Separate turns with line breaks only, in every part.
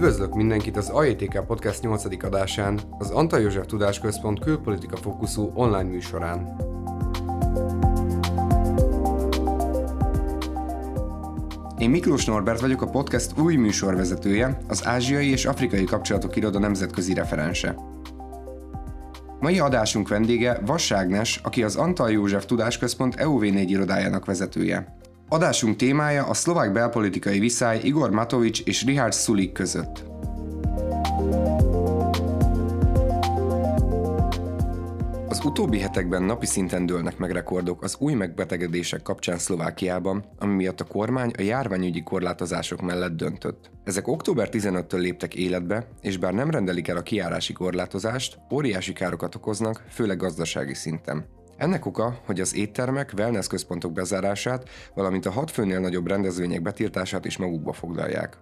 Üdvözlök mindenkit az AJTK Podcast 8. adásán, az Antal József Tudásközpont külpolitika fókuszú online műsorán. Én Miklós Norbert vagyok, a podcast új műsorvezetője, az ázsiai és afrikai kapcsolatok iroda nemzetközi referense. Mai adásunk vendége Vass Ágnes, aki az Antal József Tudásközpont EUV4 irodájának vezetője. Adásunk témája a szlovák belpolitikai viszály Igor Matovics és Richard Sulik között. Az utóbbi hetekben napi szinten dőlnek meg rekordok az új megbetegedések kapcsán Szlovákiában, ami miatt a kormány a járványügyi korlátozások mellett döntött. Ezek október 15-től léptek életbe, és bár nem rendelik el a kiárási korlátozást, óriási károkat okoznak, főleg gazdasági szinten. Ennek oka, hogy az éttermek, wellness központok bezárását, valamint a hat főnél nagyobb rendezvények betiltását is magukba foglalják.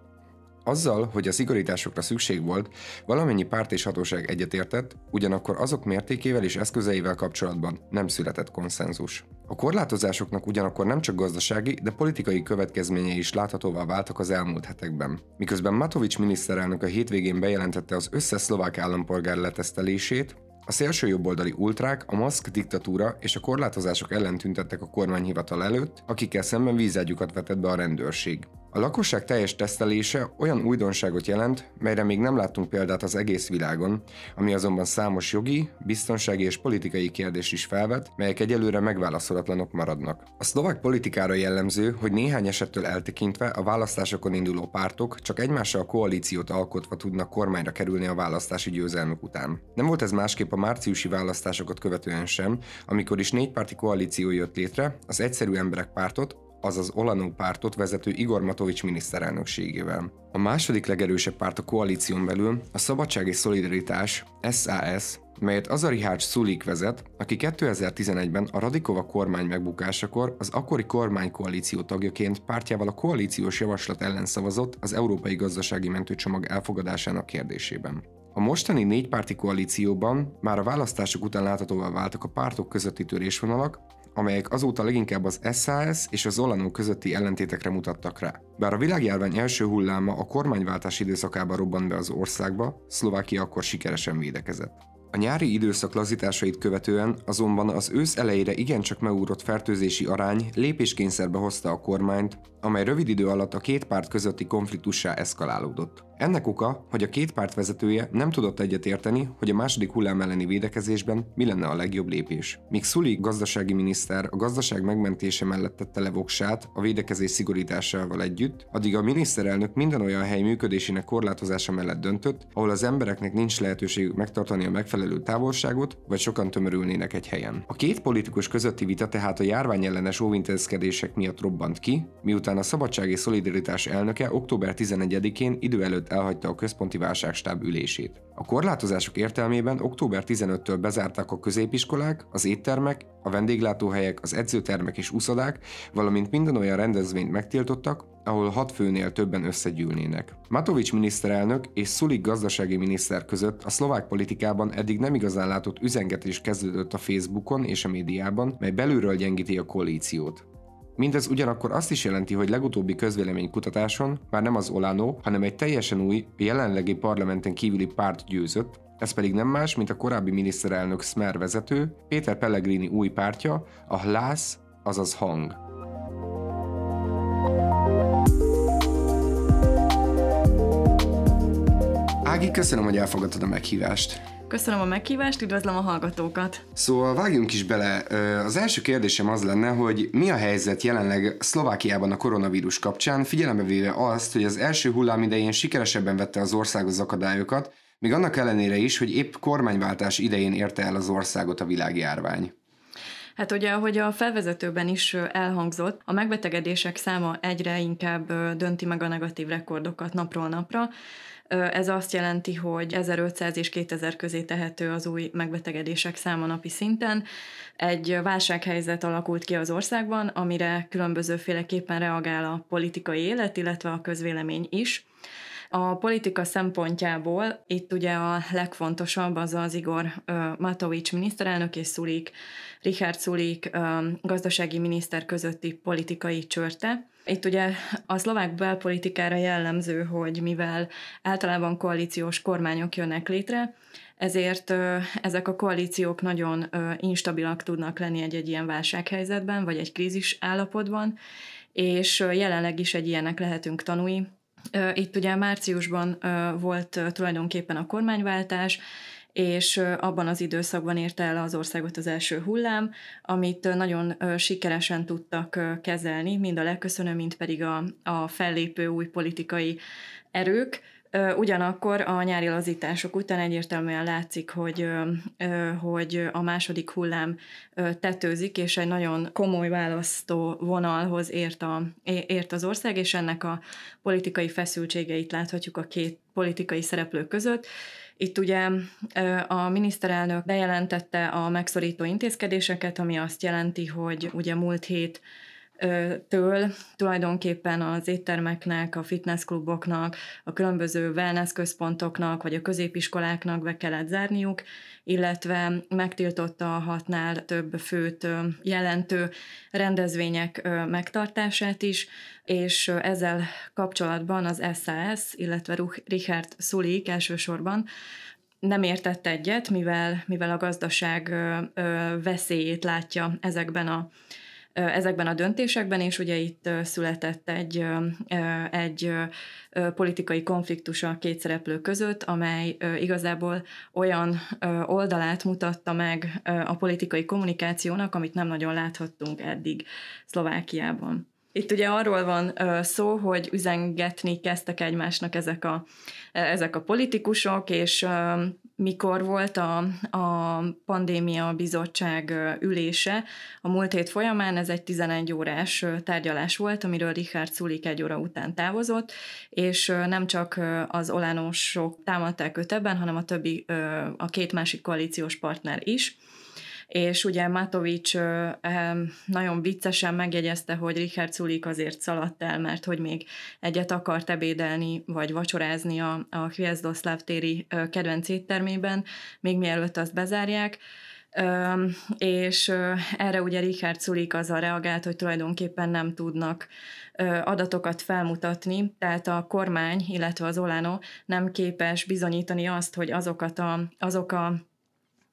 Azzal, hogy a szigorításokra szükség volt, valamennyi párt és hatóság egyetértett, ugyanakkor azok mértékével és eszközeivel kapcsolatban nem született konszenzus. A korlátozásoknak ugyanakkor nem csak gazdasági, de politikai következményei is láthatóvá váltak az elmúlt hetekben. Miközben Matovics miniszterelnök a hétvégén bejelentette az összes szlovák állampolgár letesztelését, a szélső jobboldali ultrák a maszk diktatúra és a korlátozások ellen tüntettek a kormányhivatal előtt, akikkel szemben vízágyukat vetett be a rendőrség. A lakosság teljes tesztelése olyan újdonságot jelent, melyre még nem láttunk példát az egész világon, ami azonban számos jogi, biztonsági és politikai kérdést is felvet, melyek egyelőre megválaszolatlanok maradnak. A szlovák politikára jellemző, hogy néhány esettől eltekintve a választásokon induló pártok csak egymással koalíciót alkotva tudnak kormányra kerülni a választási győzelmük után. Nem volt ez másképp a márciusi választásokat követően sem, amikor is négypárti koalíció jött létre, az egyszerű emberek pártot, azaz Olanó pártot vezető Igor Matovics miniszterelnökségével. A második legerősebb párt a koalíción belül a Szabadság és Szolidaritás, SAS, melyet Azari Hács Szulik vezet, aki 2011-ben a Radikova kormány megbukásakor az akkori kormánykoalíció tagjaként pártjával a koalíciós javaslat ellen szavazott az Európai Gazdasági Mentőcsomag elfogadásának kérdésében. A mostani négypárti koalícióban már a választások után láthatóvá váltak a pártok közötti törésvonalak, amelyek azóta leginkább az SAS és az Olano közötti ellentétekre mutattak rá. Bár a világjárvány első hulláma a kormányváltás időszakában robbant be az országba, Szlovákia akkor sikeresen védekezett. A nyári időszak lazításait követően azonban az ősz elejére igencsak megúrott fertőzési arány lépéskényszerbe hozta a kormányt, amely rövid idő alatt a két párt közötti konfliktussá eszkalálódott. Ennek oka, hogy a két párt vezetője nem tudott egyet érteni, hogy a második hullám elleni védekezésben mi lenne a legjobb lépés. Míg Szuli gazdasági miniszter a gazdaság megmentése mellett tette le voksát a védekezés szigorításával együtt, addig a miniszterelnök minden olyan hely működésének korlátozása mellett döntött, ahol az embereknek nincs lehetőségük megtartani a megfelelő távolságot, vagy sokan tömörülnének egy helyen. A két politikus közötti vita tehát a járvány ellenes óvintézkedések miatt robbant ki, miután a Szabadság és Szolidaritás elnöke október 11-én idő előtt elhagyta a központi válságstáb ülését. A korlátozások értelmében október 15-től bezárták a középiskolák, az éttermek, a vendéglátóhelyek, az edzőtermek és uszodák, valamint minden olyan rendezvényt megtiltottak, ahol hat főnél többen összegyűlnének. Matovics miniszterelnök és Szulik gazdasági miniszter között a szlovák politikában eddig nem igazán látott üzengetés kezdődött a Facebookon és a médiában, mely belülről gyengíti a koalíciót. Mindez ugyanakkor azt is jelenti, hogy legutóbbi közvéleménykutatáson már nem az Olano, hanem egy teljesen új, jelenlegi parlamenten kívüli párt győzött, ez pedig nem más, mint a korábbi miniszterelnök Smer vezető, Péter Pellegrini új pártja, a Hlász, azaz Hang. Ági, köszönöm, hogy elfogadtad a meghívást.
Köszönöm a meghívást, üdvözlöm a hallgatókat.
Szóval vágjunk is bele. Az első kérdésem az lenne, hogy mi a helyzet jelenleg Szlovákiában a koronavírus kapcsán, figyelembe véve azt, hogy az első hullám idején sikeresebben vette az ország az akadályokat, még annak ellenére is, hogy épp kormányváltás idején érte el az országot a világjárvány.
Hát ugye, ahogy a felvezetőben is elhangzott, a megbetegedések száma egyre inkább dönti meg a negatív rekordokat napról napra. Ez azt jelenti, hogy 1500 és 2000 közé tehető az új megbetegedések száma napi szinten. Egy válsághelyzet alakult ki az országban, amire különbözőféleképpen reagál a politikai élet, illetve a közvélemény is. A politika szempontjából itt ugye a legfontosabb az az Igor Matovics miniszterelnök és Szulik, Richard Szulik gazdasági miniszter közötti politikai csörte, Itt ugye a szlovák belpolitikára jellemző, hogy mivel általában koalíciós kormányok jönnek létre, ezért ezek a koalíciók nagyon instabilak tudnak lenni egy-egy ilyen válsághelyzetben, vagy egy krízis állapotban, és jelenleg is egy ilyenek lehetünk tanulni. Itt ugye márciusban volt tulajdonképpen a kormányváltás, és abban az időszakban érte el az országot az első hullám, amit nagyon sikeresen tudtak kezelni, mind a leköszönő, mind pedig a, a fellépő új politikai erők. Ugyanakkor a nyári lazítások után egyértelműen látszik, hogy, hogy a második hullám tetőzik, és egy nagyon komoly választó vonalhoz ért, a, ért az ország, és ennek a politikai feszültségeit láthatjuk a két politikai szereplő között. Itt ugye a miniszterelnök bejelentette a megszorító intézkedéseket, ami azt jelenti, hogy ugye múlt hét től tulajdonképpen az éttermeknek, a fitnesskluboknak, a különböző wellness központoknak, vagy a középiskoláknak be kellett zárniuk, illetve megtiltotta a hatnál több főt jelentő rendezvények megtartását is, és ezzel kapcsolatban az SAS, illetve Richard Sulik elsősorban nem értett egyet, mivel, mivel a gazdaság veszélyét látja ezekben a ezekben a döntésekben, és ugye itt született egy, egy politikai konfliktus a két szereplő között, amely igazából olyan oldalát mutatta meg a politikai kommunikációnak, amit nem nagyon láthattunk eddig Szlovákiában. Itt ugye arról van szó, hogy üzengetni kezdtek egymásnak ezek a, ezek a politikusok, és mikor volt a, a pandémia bizottság ülése a múlt hét folyamán, ez egy 11 órás tárgyalás volt, amiről Richard Sulik egy óra után távozott, és nem csak az olánosok támadták őt ebben, hanem a többi, a két másik koalíciós partner is és ugye Matovics nagyon viccesen megjegyezte, hogy Richard Sulik azért szaladt el, mert hogy még egyet akart ebédelni, vagy vacsorázni a, a Hviezdoszláv téri kedvenc éttermében, még mielőtt azt bezárják, és erre ugye Richard Sulik azzal reagált, hogy tulajdonképpen nem tudnak adatokat felmutatni, tehát a kormány, illetve az Olano nem képes bizonyítani azt, hogy azokat a, azok a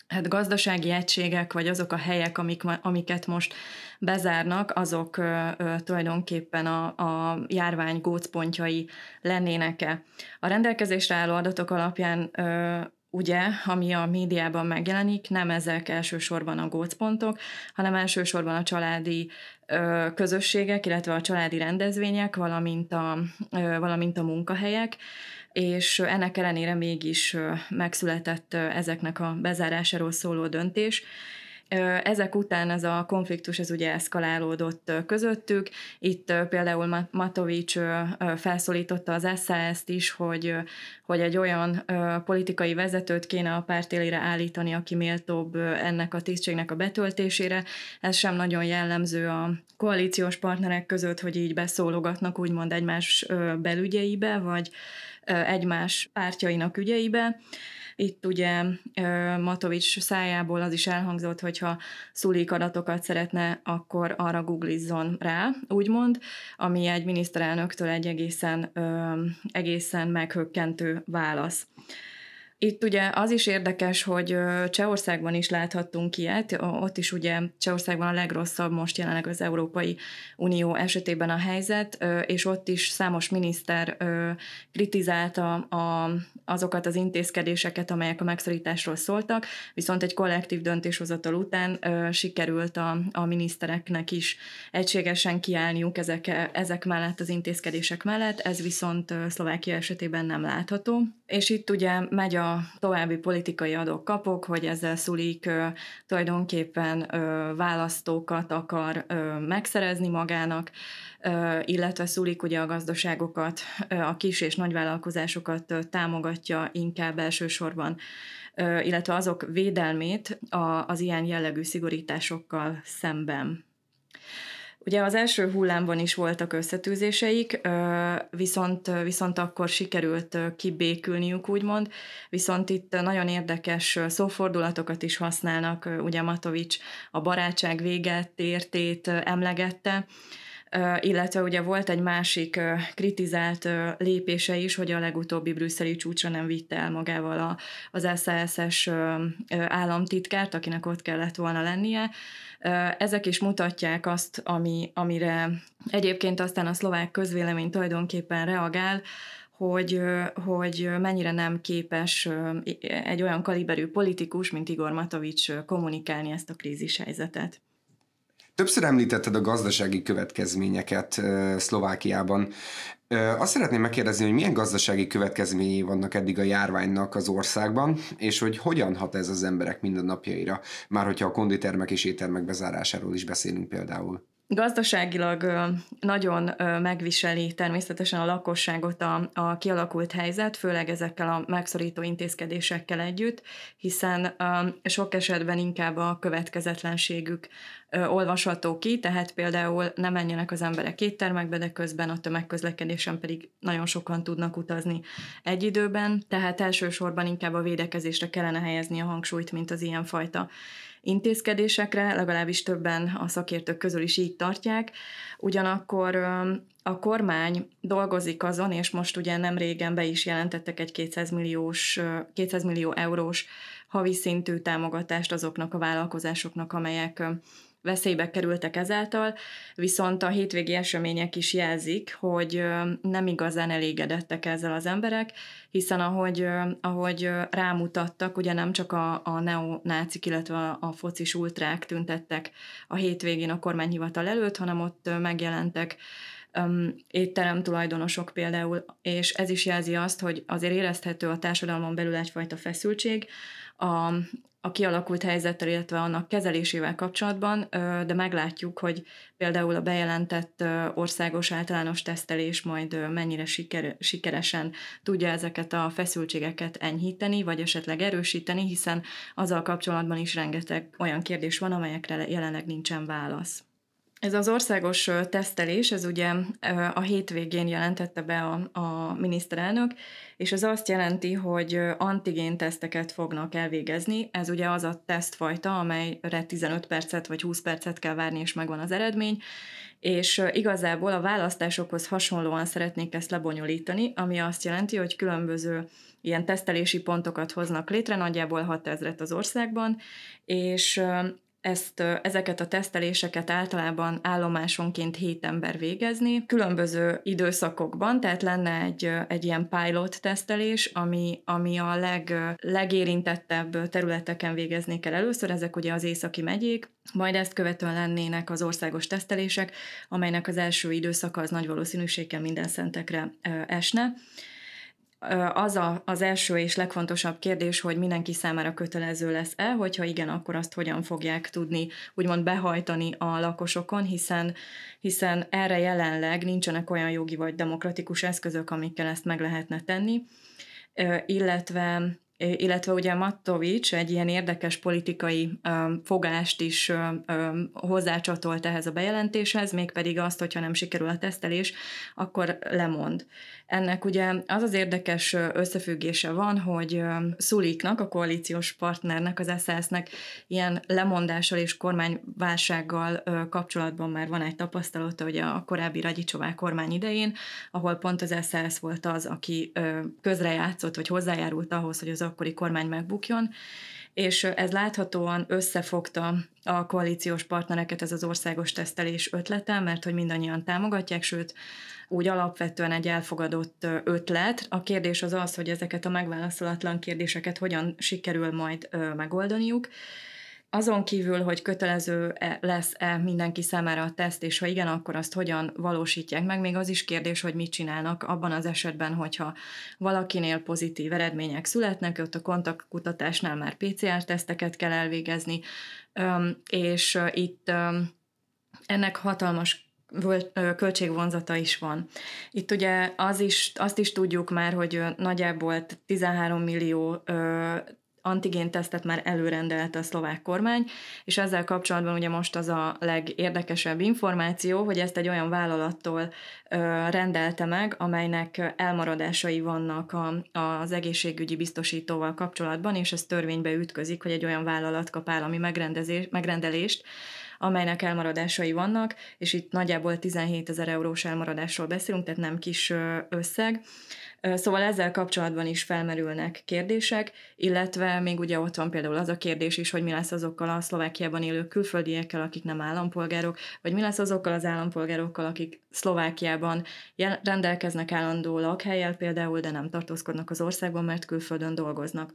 hát gazdasági egységek, vagy azok a helyek, amik, amiket most bezárnak, azok ö, tulajdonképpen a, a járvány gócpontjai lennének-e. A rendelkezésre álló adatok alapján ö, ugye, ami a médiában megjelenik, nem ezek elsősorban a gócpontok, hanem elsősorban a családi ö, közösségek, illetve a családi rendezvények, valamint a, ö, valamint a munkahelyek és ennek ellenére mégis megszületett ezeknek a bezárásáról szóló döntés. Ezek után ez a konfliktus ez ugye eszkalálódott közöttük. Itt például Matovics felszólította az SAS-t is, hogy, hogy egy olyan politikai vezetőt kéne a párt élére állítani, aki méltóbb ennek a tisztségnek a betöltésére. Ez sem nagyon jellemző a koalíciós partnerek között, hogy így beszólogatnak úgymond egymás belügyeibe, vagy egymás pártjainak ügyeibe. Itt ugye Matovics szájából az is elhangzott, hogyha szulik adatokat szeretne, akkor arra googlizzon rá, úgymond, ami egy miniszterelnöktől egy egészen, egészen meghökkentő válasz. Itt ugye az is érdekes, hogy Csehországban is láthattunk ilyet, ott is ugye Csehországban a legrosszabb most jelenleg az Európai Unió esetében a helyzet, és ott is számos miniszter kritizálta a, azokat az intézkedéseket, amelyek a megszorításról szóltak, viszont egy kollektív döntéshozatal után sikerült a, a minisztereknek is egységesen kiállniuk ezek, ezek mellett, az intézkedések mellett, ez viszont Szlovákia esetében nem látható. És itt ugye megy a további politikai adok-kapok, hogy ezzel Szulik tulajdonképpen választókat akar megszerezni magának, illetve Szulik ugye a gazdaságokat, a kis és nagyvállalkozásokat támogatja inkább elsősorban, illetve azok védelmét az ilyen jellegű szigorításokkal szemben. Ugye az első hullámban is voltak összetűzéseik, viszont, viszont akkor sikerült kibékülniük, úgymond, viszont itt nagyon érdekes szófordulatokat is használnak, ugye Matovics a barátság véget, értét emlegette, illetve ugye volt egy másik kritizált lépése is, hogy a legutóbbi brüsszeli csúcsra nem vitte el magával a, az SZSZ-es államtitkárt, akinek ott kellett volna lennie. Ezek is mutatják azt, ami, amire egyébként aztán a szlovák közvélemény tulajdonképpen reagál, hogy, hogy mennyire nem képes egy olyan kaliberű politikus, mint Igor Matovics kommunikálni ezt a krízis helyzetet.
Többször említetted a gazdasági következményeket Szlovákiában. Azt szeretném megkérdezni, hogy milyen gazdasági következményei vannak eddig a járványnak az országban, és hogy hogyan hat ez az emberek mindennapjaira, már hogyha a konditermek és éttermek bezárásáról is beszélünk például.
Gazdaságilag nagyon megviseli természetesen a lakosságot a, a kialakult helyzet, főleg ezekkel a megszorító intézkedésekkel együtt, hiszen sok esetben inkább a következetlenségük olvasható ki, tehát például nem menjenek az emberek éttermekbe, de közben a tömegközlekedésen pedig nagyon sokan tudnak utazni egy időben, tehát elsősorban inkább a védekezésre kellene helyezni a hangsúlyt, mint az ilyenfajta intézkedésekre, legalábbis többen a szakértők közül is így tartják. Ugyanakkor a kormány dolgozik azon, és most ugye nem régen be is jelentettek egy 200, milliós, 200 millió eurós havi szintű támogatást azoknak a vállalkozásoknak, amelyek veszélybe kerültek ezáltal, viszont a hétvégi események is jelzik, hogy nem igazán elégedettek ezzel az emberek, hiszen ahogy, ahogy rámutattak, ugye nem csak a, a neonácik, illetve a, a focis ultrák tüntettek a hétvégén a kormányhivatal előtt, hanem ott megjelentek um, étterem tulajdonosok például, és ez is jelzi azt, hogy azért érezhető a társadalmon belül egyfajta feszültség, a, a kialakult helyzettel, illetve annak kezelésével kapcsolatban, de meglátjuk, hogy például a bejelentett országos általános tesztelés majd mennyire siker, sikeresen tudja ezeket a feszültségeket enyhíteni, vagy esetleg erősíteni, hiszen azzal kapcsolatban is rengeteg olyan kérdés van, amelyekre jelenleg nincsen válasz. Ez az országos tesztelés, ez ugye a hétvégén jelentette be a, a miniszterelnök, és ez azt jelenti, hogy antigén teszteket fognak elvégezni. Ez ugye az a tesztfajta, amelyre 15 percet vagy 20 percet kell várni, és megvan az eredmény, és igazából a választásokhoz hasonlóan szeretnék ezt lebonyolítani, ami azt jelenti, hogy különböző ilyen tesztelési pontokat hoznak létre, nagyjából 6000-et az országban, és ezt, ezeket a teszteléseket általában állomásonként hét ember végezni, különböző időszakokban, tehát lenne egy, egy ilyen pilot tesztelés, ami, ami a leg, legérintettebb területeken végeznék el először, ezek ugye az északi megyék, majd ezt követően lennének az országos tesztelések, amelynek az első időszaka az nagy valószínűséggel minden szentekre esne az a, az első és legfontosabb kérdés, hogy mindenki számára kötelező lesz-e, hogyha igen, akkor azt hogyan fogják tudni úgymond behajtani a lakosokon, hiszen, hiszen erre jelenleg nincsenek olyan jogi vagy demokratikus eszközök, amikkel ezt meg lehetne tenni, illetve illetve ugye Mattovics egy ilyen érdekes politikai um, fogást is hozzácsatolt ehhez a bejelentéshez, mégpedig azt, hogyha nem sikerül a tesztelés, akkor lemond. Ennek ugye az az érdekes összefüggése van, hogy Szuliknak, a koalíciós partnernek, az SZSZ-nek ilyen lemondással és kormányválsággal kapcsolatban már van egy tapasztalata, hogy a korábbi Ragyicsová kormány idején, ahol pont az SZSZ volt az, aki közrejátszott, vagy hozzájárult ahhoz, hogy az akkori kormány megbukjon, és ez láthatóan összefogta a koalíciós partnereket ez az országos tesztelés ötlete, mert hogy mindannyian támogatják, sőt, úgy alapvetően egy elfogadott ötlet. A kérdés az az, hogy ezeket a megválaszolatlan kérdéseket hogyan sikerül majd megoldaniuk, azon kívül, hogy kötelező lesz-e mindenki számára a teszt, és ha igen, akkor azt hogyan valósítják meg, még az is kérdés, hogy mit csinálnak abban az esetben, hogyha valakinél pozitív eredmények születnek, ott a kontaktkutatásnál már PCR-teszteket kell elvégezni, és itt ennek hatalmas költségvonzata is van. Itt ugye az is, azt is tudjuk már, hogy nagyjából 13 millió antigén tesztet már előrendelte a szlovák kormány, és ezzel kapcsolatban ugye most az a legérdekesebb információ, hogy ezt egy olyan vállalattól rendelte meg, amelynek elmaradásai vannak a, az egészségügyi biztosítóval kapcsolatban, és ez törvénybe ütközik, hogy egy olyan vállalat kap állami megrendelést, amelynek elmaradásai vannak, és itt nagyjából 17 ezer eurós elmaradásról beszélünk, tehát nem kis összeg. Szóval ezzel kapcsolatban is felmerülnek kérdések, illetve még ugye ott van például az a kérdés is, hogy mi lesz azokkal a Szlovákiában élő külföldiekkel, akik nem állampolgárok, vagy mi lesz azokkal az állampolgárokkal, akik Szlovákiában rendelkeznek állandó lakhelyel például, de nem tartózkodnak az országban, mert külföldön dolgoznak.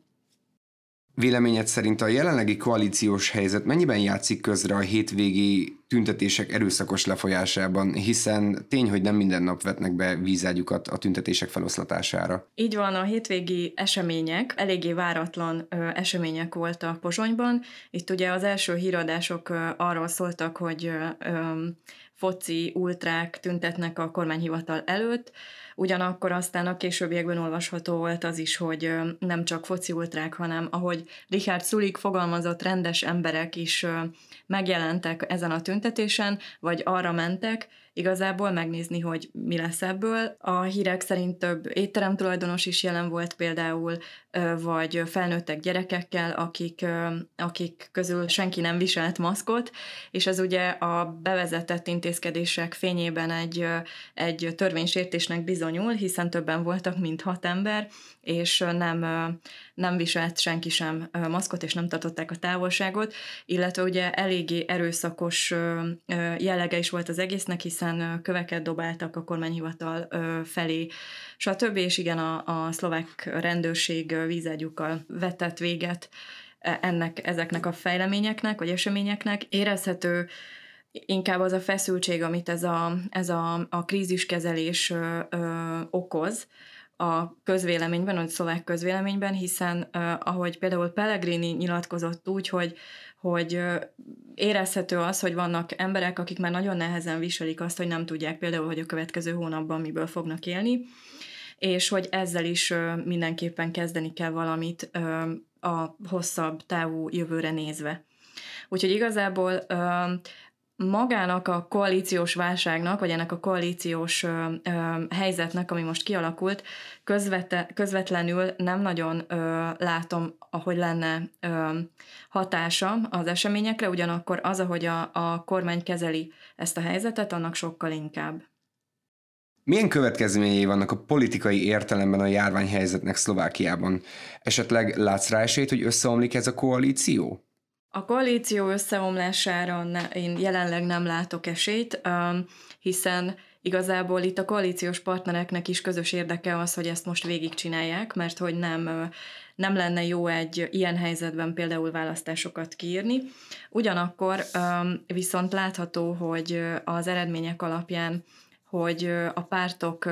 Véleményed szerint a jelenlegi koalíciós helyzet mennyiben játszik közre a hétvégi tüntetések erőszakos lefolyásában, hiszen tény, hogy nem minden nap vetnek be vízágyukat a tüntetések feloszlatására.
Így van, a hétvégi események eléggé váratlan ö, események voltak Pozsonyban. Itt ugye az első híradások ö, arról szóltak, hogy ö, foci ultrák tüntetnek a kormányhivatal előtt, Ugyanakkor aztán a későbbiekben olvasható volt az is, hogy nem csak foci ultrák, hanem ahogy Richard Sulik fogalmazott, rendes emberek is megjelentek ezen a tüntetésen, vagy arra mentek, igazából megnézni, hogy mi lesz ebből. A hírek szerint több étterem tulajdonos is jelen volt például, vagy felnőttek gyerekekkel, akik, akik közül senki nem viselt maszkot, és ez ugye a bevezetett intézkedések fényében egy, egy törvénysértésnek bizonyul, hiszen többen voltak, mint hat ember, és nem, nem viselt senki sem maszkot, és nem tartották a távolságot, illetve ugye eléggé erőszakos jellege is volt az egésznek, hiszen köveket dobáltak a kormányhivatal felé, stb. És igen, a, a szlovák rendőrség vízágyukkal vetett véget e, ennek, ezeknek a fejleményeknek, vagy eseményeknek. Érezhető inkább az a feszültség, amit ez a, ez a, a kríziskezelés ö, ö, okoz, a közvéleményben, a szlovák közvéleményben, hiszen uh, ahogy például Pellegrini nyilatkozott úgy, hogy, hogy uh, érezhető az, hogy vannak emberek, akik már nagyon nehezen viselik azt, hogy nem tudják például, hogy a következő hónapban miből fognak élni, és hogy ezzel is uh, mindenképpen kezdeni kell valamit uh, a hosszabb távú jövőre nézve. Úgyhogy igazából uh, magának a koalíciós válságnak, vagy ennek a koalíciós ö, ö, helyzetnek, ami most kialakult, közvete, közvetlenül nem nagyon ö, látom, ahogy lenne ö, hatása az eseményekre, ugyanakkor az, ahogy a, a kormány kezeli ezt a helyzetet, annak sokkal inkább.
Milyen következményei vannak a politikai értelemben a járványhelyzetnek Szlovákiában? Esetleg látsz rá esélyt, hogy összeomlik ez a koalíció?
A koalíció összeomlására én jelenleg nem látok esélyt, hiszen igazából itt a koalíciós partnereknek is közös érdeke az, hogy ezt most végigcsinálják, mert hogy nem, nem lenne jó egy ilyen helyzetben például választásokat kiírni. Ugyanakkor viszont látható, hogy az eredmények alapján hogy a pártok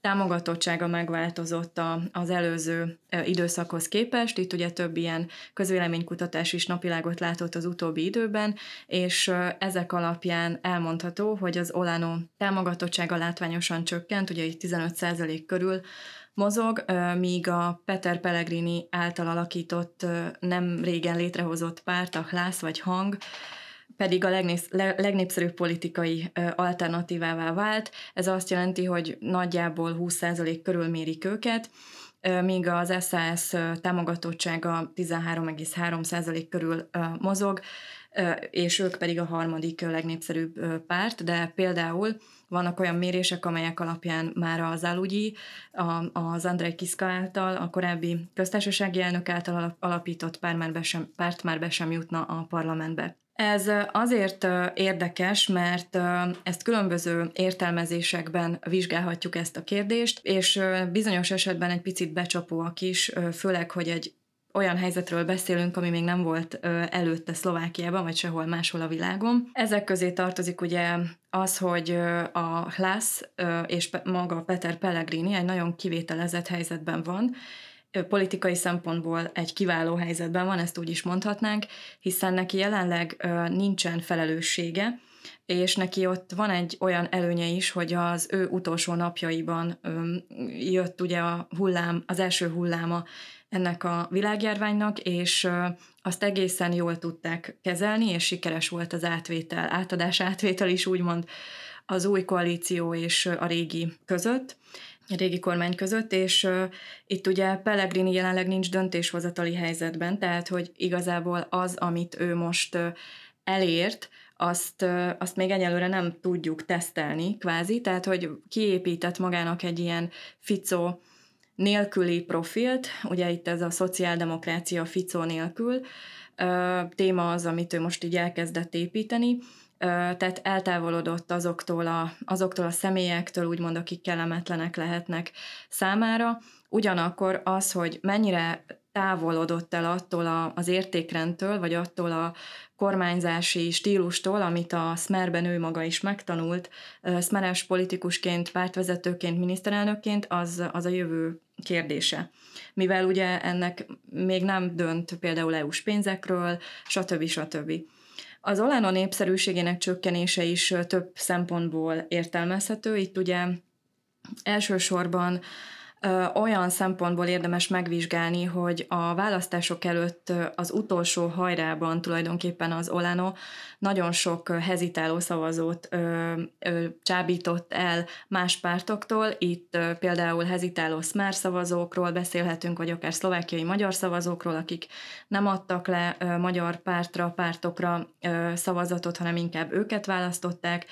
támogatottsága megváltozott az előző időszakhoz képest. Itt ugye több ilyen közvéleménykutatás is napvilágot látott az utóbbi időben, és ezek alapján elmondható, hogy az Olano támogatottsága látványosan csökkent, ugye itt 15% körül mozog, míg a Peter Pellegrini által alakított, nem régen létrehozott párt, a Hlász vagy Hang, pedig a legnépsz, legnépszerűbb politikai alternatívává vált. Ez azt jelenti, hogy nagyjából 20% körül mérik őket, míg az SAS támogatottsága 13,3% körül mozog, és ők pedig a harmadik legnépszerűbb párt, de például vannak olyan mérések, amelyek alapján már az Alugyi, az Andrei Kiszka által, a korábbi köztársasági elnök által alapított párt már be sem, párt már be sem jutna a parlamentbe. Ez azért érdekes, mert ezt különböző értelmezésekben vizsgálhatjuk ezt a kérdést, és bizonyos esetben egy picit becsapóak is, főleg, hogy egy olyan helyzetről beszélünk, ami még nem volt előtte Szlovákiában, vagy sehol máshol a világon. Ezek közé tartozik ugye az, hogy a Hlász és maga Peter Pellegrini egy nagyon kivételezett helyzetben van, politikai szempontból egy kiváló helyzetben van, ezt úgy is mondhatnánk, hiszen neki jelenleg nincsen felelőssége, és neki ott van egy olyan előnye is, hogy az ő utolsó napjaiban jött ugye a hullám, az első hulláma ennek a világjárványnak, és azt egészen jól tudták kezelni, és sikeres volt az átvétel, átadás átvétel is úgymond az új koalíció és a régi között régi kormány között, és uh, itt ugye Pellegrini jelenleg nincs döntéshozatali helyzetben, tehát hogy igazából az, amit ő most uh, elért, azt, azt még egyelőre nem tudjuk tesztelni, kvázi, tehát hogy kiépített magának egy ilyen Fico nélküli profilt, ugye itt ez a szociáldemokrácia Fico nélkül, téma az, amit ő most így elkezdett építeni, tehát eltávolodott azoktól a, azoktól a személyektől, úgymond, akik kellemetlenek lehetnek számára. Ugyanakkor az, hogy mennyire távolodott el attól a, az értékrendtől, vagy attól a kormányzási stílustól, amit a Smerben ő maga is megtanult, Smeres politikusként, pártvezetőként, miniszterelnökként, az, az a jövő kérdése. Mivel ugye ennek még nem dönt például EU-s pénzekről, stb. stb. Az Olano népszerűségének csökkenése is több szempontból értelmezhető. Itt ugye elsősorban olyan szempontból érdemes megvizsgálni, hogy a választások előtt az utolsó hajrában tulajdonképpen az Olano nagyon sok hezitáló szavazót ö, ö, csábított el más pártoktól. Itt ö, például hezitáló Smár szavazókról beszélhetünk, vagy akár szlovákiai magyar szavazókról, akik nem adtak le ö, magyar pártra, pártokra ö, szavazatot, hanem inkább őket választották,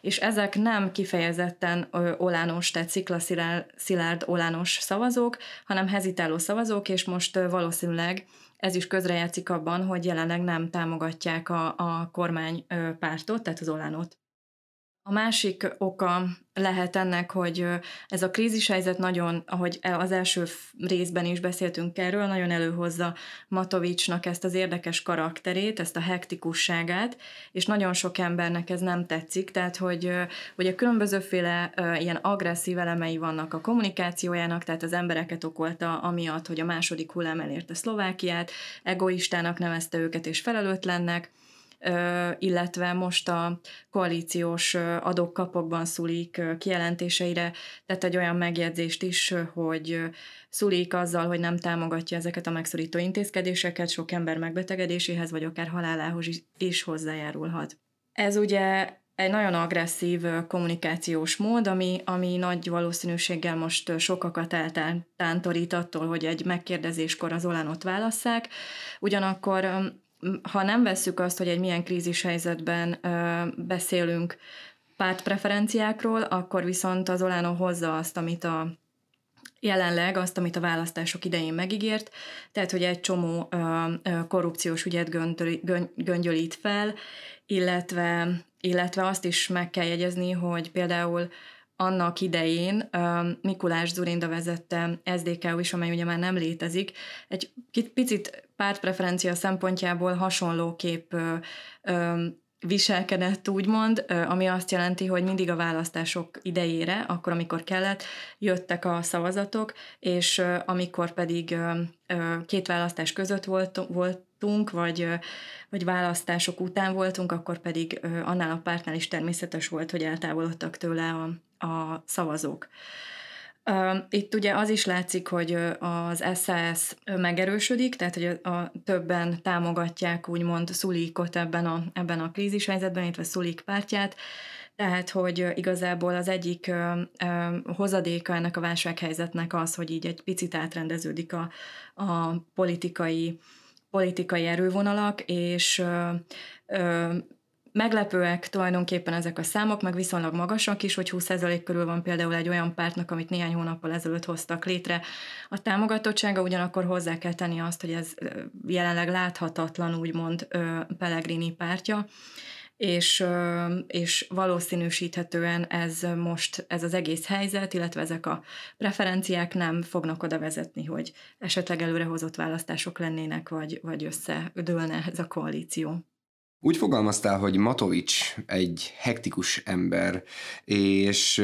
és ezek nem kifejezetten ö, olános, tehát sziklaszilárd olános szavazók, hanem hezitáló szavazók, és most valószínűleg ez is közrejátszik abban, hogy jelenleg nem támogatják a, a kormány pártot, tehát az Olánot. A másik oka lehet ennek, hogy ez a krízishelyzet nagyon, ahogy e, az első részben is beszéltünk erről, nagyon előhozza Matovicsnak ezt az érdekes karakterét, ezt a hektikusságát, és nagyon sok embernek ez nem tetszik, tehát hogy ugye különbözőféle ilyen agresszív elemei vannak a kommunikációjának, tehát az embereket okolta amiatt, hogy a második hullám elérte Szlovákiát, egoistának nevezte őket és felelőtlennek, illetve most a koalíciós adókapokban Szulik kijelentéseire tett egy olyan megjegyzést is, hogy Szulik azzal, hogy nem támogatja ezeket a megszorító intézkedéseket, sok ember megbetegedéséhez vagy akár halálához is hozzájárulhat. Ez ugye egy nagyon agresszív kommunikációs mód, ami, ami nagy valószínűséggel most sokakat eltántorít attól, hogy egy megkérdezéskor az Olánot válasszák. Ugyanakkor ha nem vesszük azt, hogy egy milyen krízis helyzetben beszélünk pártpreferenciákról, akkor viszont az Olano hozza azt, amit a jelenleg azt, amit a választások idején megígért, tehát, hogy egy csomó korrupciós ügyet göngyölít fel, illetve, illetve azt is meg kell jegyezni, hogy például annak idején Mikulás Zurinda vezette SDK is, amely ugye már nem létezik, egy picit pártpreferencia szempontjából hasonlóképp uh, uh, viselkedett, úgymond, ami azt jelenti, hogy mindig a választások idejére, akkor, amikor kellett, jöttek a szavazatok, és amikor pedig két választás között volt, voltunk, vagy, vagy választások után voltunk, akkor pedig annál a pártnál is természetes volt, hogy eltávolodtak tőle a, a szavazók. Itt ugye az is látszik, hogy az SAS megerősödik, tehát hogy a, többen támogatják úgymond Szulikot ebben a, ebben a krízis helyzetben, illetve Szulik pártját, tehát, hogy igazából az egyik ö, ö, hozadéka ennek a válsághelyzetnek az, hogy így egy picit átrendeződik a, a politikai, politikai erővonalak, és ö, ö, Meglepőek tulajdonképpen ezek a számok, meg viszonylag magasak is, hogy 20% körül van például egy olyan pártnak, amit néhány hónappal ezelőtt hoztak létre. A támogatottsága ugyanakkor hozzá kell tenni azt, hogy ez jelenleg láthatatlan, úgymond Pellegrini pártja, és, és valószínűsíthetően ez most, ez az egész helyzet, illetve ezek a preferenciák nem fognak oda vezetni, hogy esetleg előrehozott választások lennének, vagy, vagy összedőlne ez a koalíció.
Úgy fogalmaztál, hogy Matovics egy hektikus ember, és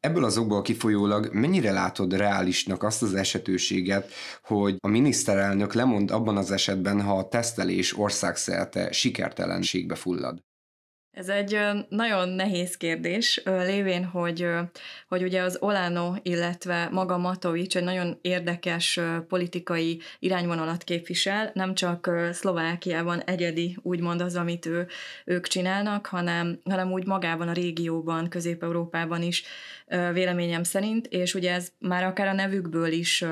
ebből az okból kifolyólag mennyire látod reálisnak azt az esetőséget, hogy a miniszterelnök lemond abban az esetben, ha a tesztelés országszerte sikertelenségbe fullad?
Ez egy nagyon nehéz kérdés, lévén, hogy, hogy ugye az Olano, illetve maga Matovics egy nagyon érdekes politikai irányvonalat képvisel, nem csak Szlovákiában egyedi, úgymond az, amit ő, ők csinálnak, hanem, hanem úgy magában a régióban, Közép-Európában is véleményem szerint, és ugye ez már akár a nevükből is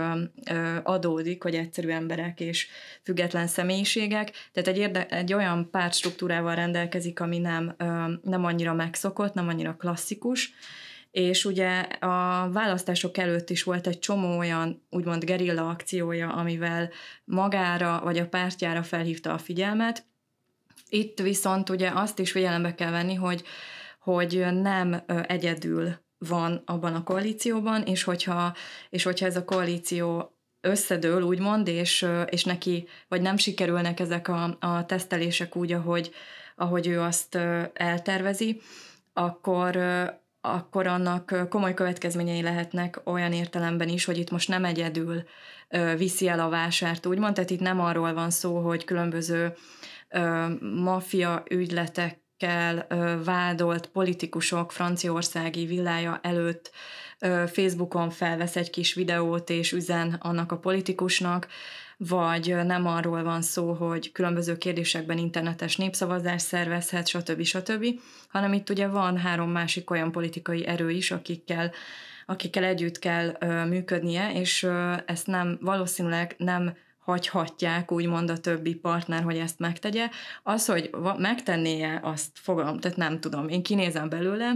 adódik, hogy egyszerű emberek és független személyiségek, tehát egy, érde, egy olyan pártstruktúrával rendelkezik, ami nem, nem annyira megszokott, nem annyira klasszikus, és ugye a választások előtt is volt egy csomó olyan úgymond gerilla akciója, amivel magára vagy a pártjára felhívta a figyelmet. Itt viszont ugye azt is figyelembe kell venni, hogy, hogy nem egyedül van abban a koalícióban, és hogyha, és hogyha ez a koalíció összedől, úgymond, és, és neki, vagy nem sikerülnek ezek a, a tesztelések úgy, ahogy, ahogy ő azt eltervezi, akkor, akkor annak komoly következményei lehetnek olyan értelemben is, hogy itt most nem egyedül viszi el a vásárt, úgymond, tehát itt nem arról van szó, hogy különböző maffia ügyletek kell vádolt politikusok franciaországi villája előtt Facebookon felvesz egy kis videót és üzen annak a politikusnak, vagy nem arról van szó, hogy különböző kérdésekben internetes népszavazás szervezhet, stb. stb., hanem itt ugye van három másik olyan politikai erő is, akikkel akikkel együtt kell ö, működnie, és ö, ezt nem valószínűleg nem hagyhatják úgymond a többi partner, hogy ezt megtegye. Az, hogy megtennie, azt fogalom, tehát nem tudom. Én kinézem belőle,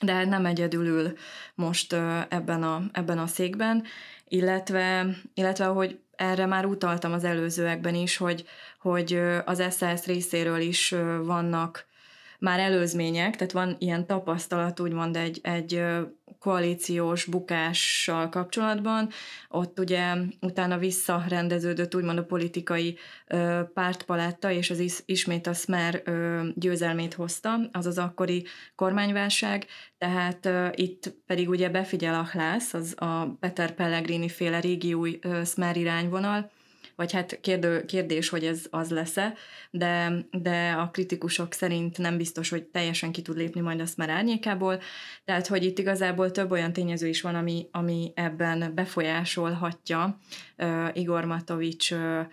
de nem egyedül ül most ebben a, ebben a székben, illetve, illetve hogy erre már utaltam az előzőekben is, hogy, hogy az SZSZ részéről is vannak már előzmények, tehát van ilyen tapasztalat, úgymond egy, egy koalíciós bukással kapcsolatban, ott ugye utána visszarendeződött úgymond a politikai ö, pártpaletta, és az is, ismét a Smer ö, győzelmét hozta, az az akkori kormányválság, tehát ö, itt pedig ugye befigyel a Hlász, az a Peter Pellegrini féle régi új ö, Smer irányvonal, vagy hát kérdő, kérdés, hogy ez az lesz-e, de, de a kritikusok szerint nem biztos, hogy teljesen ki tud lépni majd azt már árnyékából, tehát hogy itt igazából több olyan tényező is van, ami, ami ebben befolyásolhatja uh, Igor Matovics uh,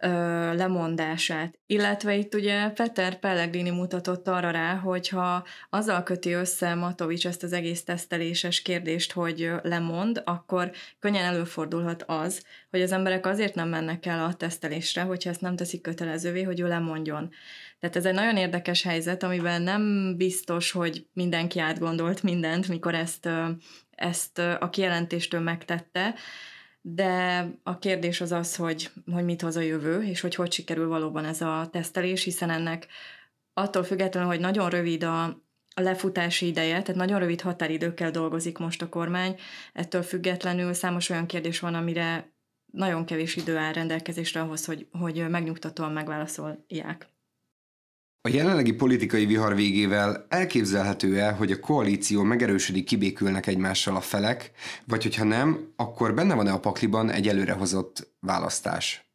ö, lemondását. Illetve itt ugye Peter Pellegrini mutatott arra rá, hogyha azzal köti össze Matovics ezt az egész teszteléses kérdést, hogy lemond, akkor könnyen előfordulhat az, hogy az emberek azért nem mennek el a tesztelésre, hogyha ezt nem teszik kötelezővé, hogy ő lemondjon. Tehát ez egy nagyon érdekes helyzet, amiben nem biztos, hogy mindenki átgondolt mindent, mikor ezt, ezt a kijelentéstől megtette, de a kérdés az az, hogy, hogy mit hoz a jövő, és hogy hogy sikerül valóban ez a tesztelés, hiszen ennek attól függetlenül, hogy nagyon rövid a, a lefutási ideje, tehát nagyon rövid határidőkkel dolgozik most a kormány, ettől függetlenül számos olyan kérdés van, amire nagyon kevés idő áll rendelkezésre ahhoz, hogy, hogy megnyugtatóan megválaszolják.
A jelenlegi politikai vihar végével elképzelhető-e, hogy a koalíció megerősödik, kibékülnek egymással a felek, vagy hogyha nem, akkor benne van-e a pakliban egy előrehozott választás?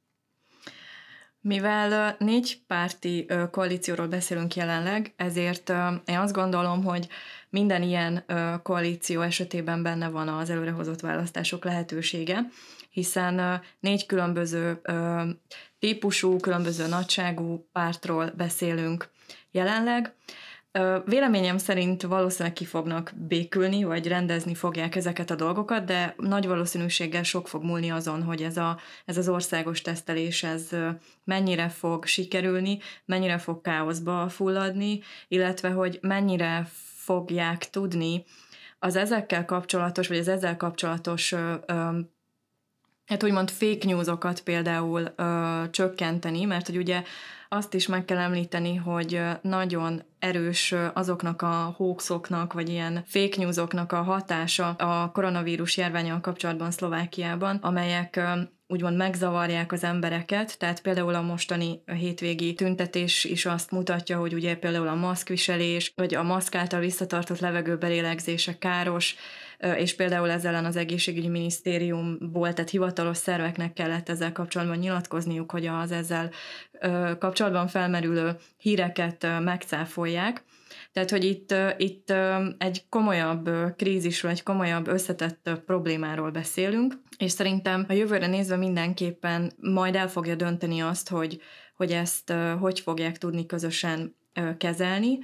Mivel négy párti koalícióról beszélünk jelenleg, ezért én azt gondolom, hogy minden ilyen koalíció esetében benne van az előrehozott választások lehetősége, hiszen négy különböző típusú, különböző nagyságú pártról beszélünk jelenleg. Véleményem szerint valószínűleg ki fognak békülni, vagy rendezni fogják ezeket a dolgokat, de nagy valószínűséggel sok fog múlni azon, hogy ez, a, ez az országos tesztelés ez mennyire fog sikerülni, mennyire fog káoszba fulladni, illetve hogy mennyire fogják tudni az ezekkel kapcsolatos, vagy az ezzel kapcsolatos hát úgymond fake newsokat például ö, csökkenteni, mert hogy ugye azt is meg kell említeni, hogy nagyon erős azoknak a hoaxoknak, vagy ilyen fake newsoknak a hatása a koronavírus járványal kapcsolatban Szlovákiában, amelyek úgymond megzavarják az embereket, tehát például a mostani hétvégi tüntetés is azt mutatja, hogy ugye például a maszkviselés, vagy a maszk által visszatartott levegőbelélegzése káros, és például ezzel ellen az egészségügyi minisztériumból, tehát hivatalos szerveknek kellett ezzel kapcsolatban nyilatkozniuk, hogy az ezzel kapcsolatban felmerülő híreket megcáfolják. Tehát, hogy itt, itt egy komolyabb krízisről, egy komolyabb összetett problémáról beszélünk, és szerintem a jövőre nézve mindenképpen majd el fogja dönteni azt, hogy, hogy ezt hogy fogják tudni közösen kezelni,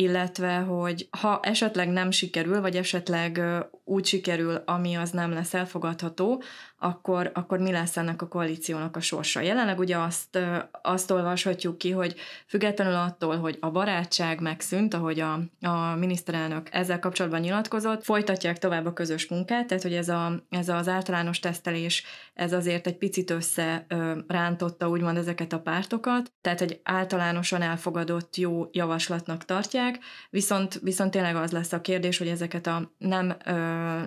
illetve hogy ha esetleg nem sikerül, vagy esetleg úgy sikerül, ami az nem lesz elfogadható, akkor, akkor mi lesz ennek a koalíciónak a sorsa. Jelenleg ugye azt, azt olvashatjuk ki, hogy függetlenül attól, hogy a barátság megszűnt, ahogy a, a miniszterelnök ezzel kapcsolatban nyilatkozott, folytatják tovább a közös munkát, tehát hogy ez, a, ez az általános tesztelés, ez azért egy picit össze rántotta úgymond ezeket a pártokat, tehát egy általánosan elfogadott jó javaslatnak tartják, viszont, viszont tényleg az lesz a kérdés, hogy ezeket a nem,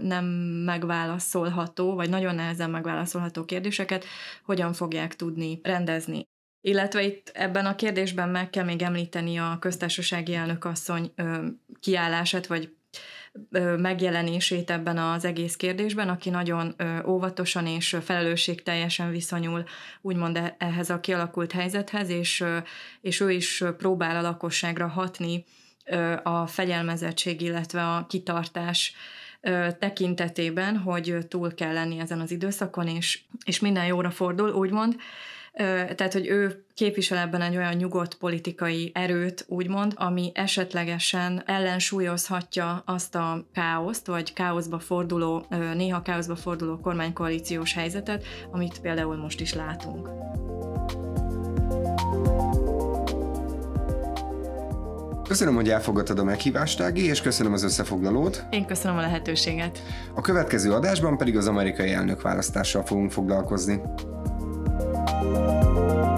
nem megválaszolható, vagy nagyon nehezen nehezen megválaszolható kérdéseket hogyan fogják tudni rendezni. Illetve itt ebben a kérdésben meg kell még említeni a köztársasági elnökasszony kiállását, vagy megjelenését ebben az egész kérdésben, aki nagyon óvatosan és felelősségteljesen viszonyul úgymond e-, ehhez a kialakult helyzethez, és, és ő is próbál a lakosságra hatni a fegyelmezettség, illetve a kitartás tekintetében, hogy túl kell lenni ezen az időszakon, és, és minden jóra fordul, úgymond. Tehát, hogy ő képvisel ebben egy olyan nyugodt politikai erőt, úgymond, ami esetlegesen ellensúlyozhatja azt a káoszt, vagy káoszba forduló, néha káoszba forduló kormánykoalíciós helyzetet, amit például most is látunk.
Köszönöm, hogy elfogadtad a meghívást, Ági, és köszönöm az összefoglalót.
Én köszönöm a lehetőséget.
A következő adásban pedig az amerikai elnök választással fogunk foglalkozni. thank you